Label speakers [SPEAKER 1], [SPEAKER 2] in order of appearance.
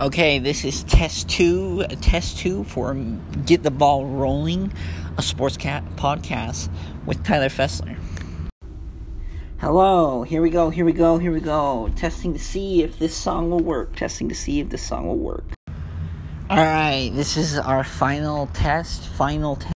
[SPEAKER 1] Okay, this is test two, test two for Get the Ball Rolling, a sports cat podcast with Tyler Fessler. Hello, here we go, here we go, here we go. Testing to see if this song will work. Testing to see if this song will work. Alright, this is our final test, final test.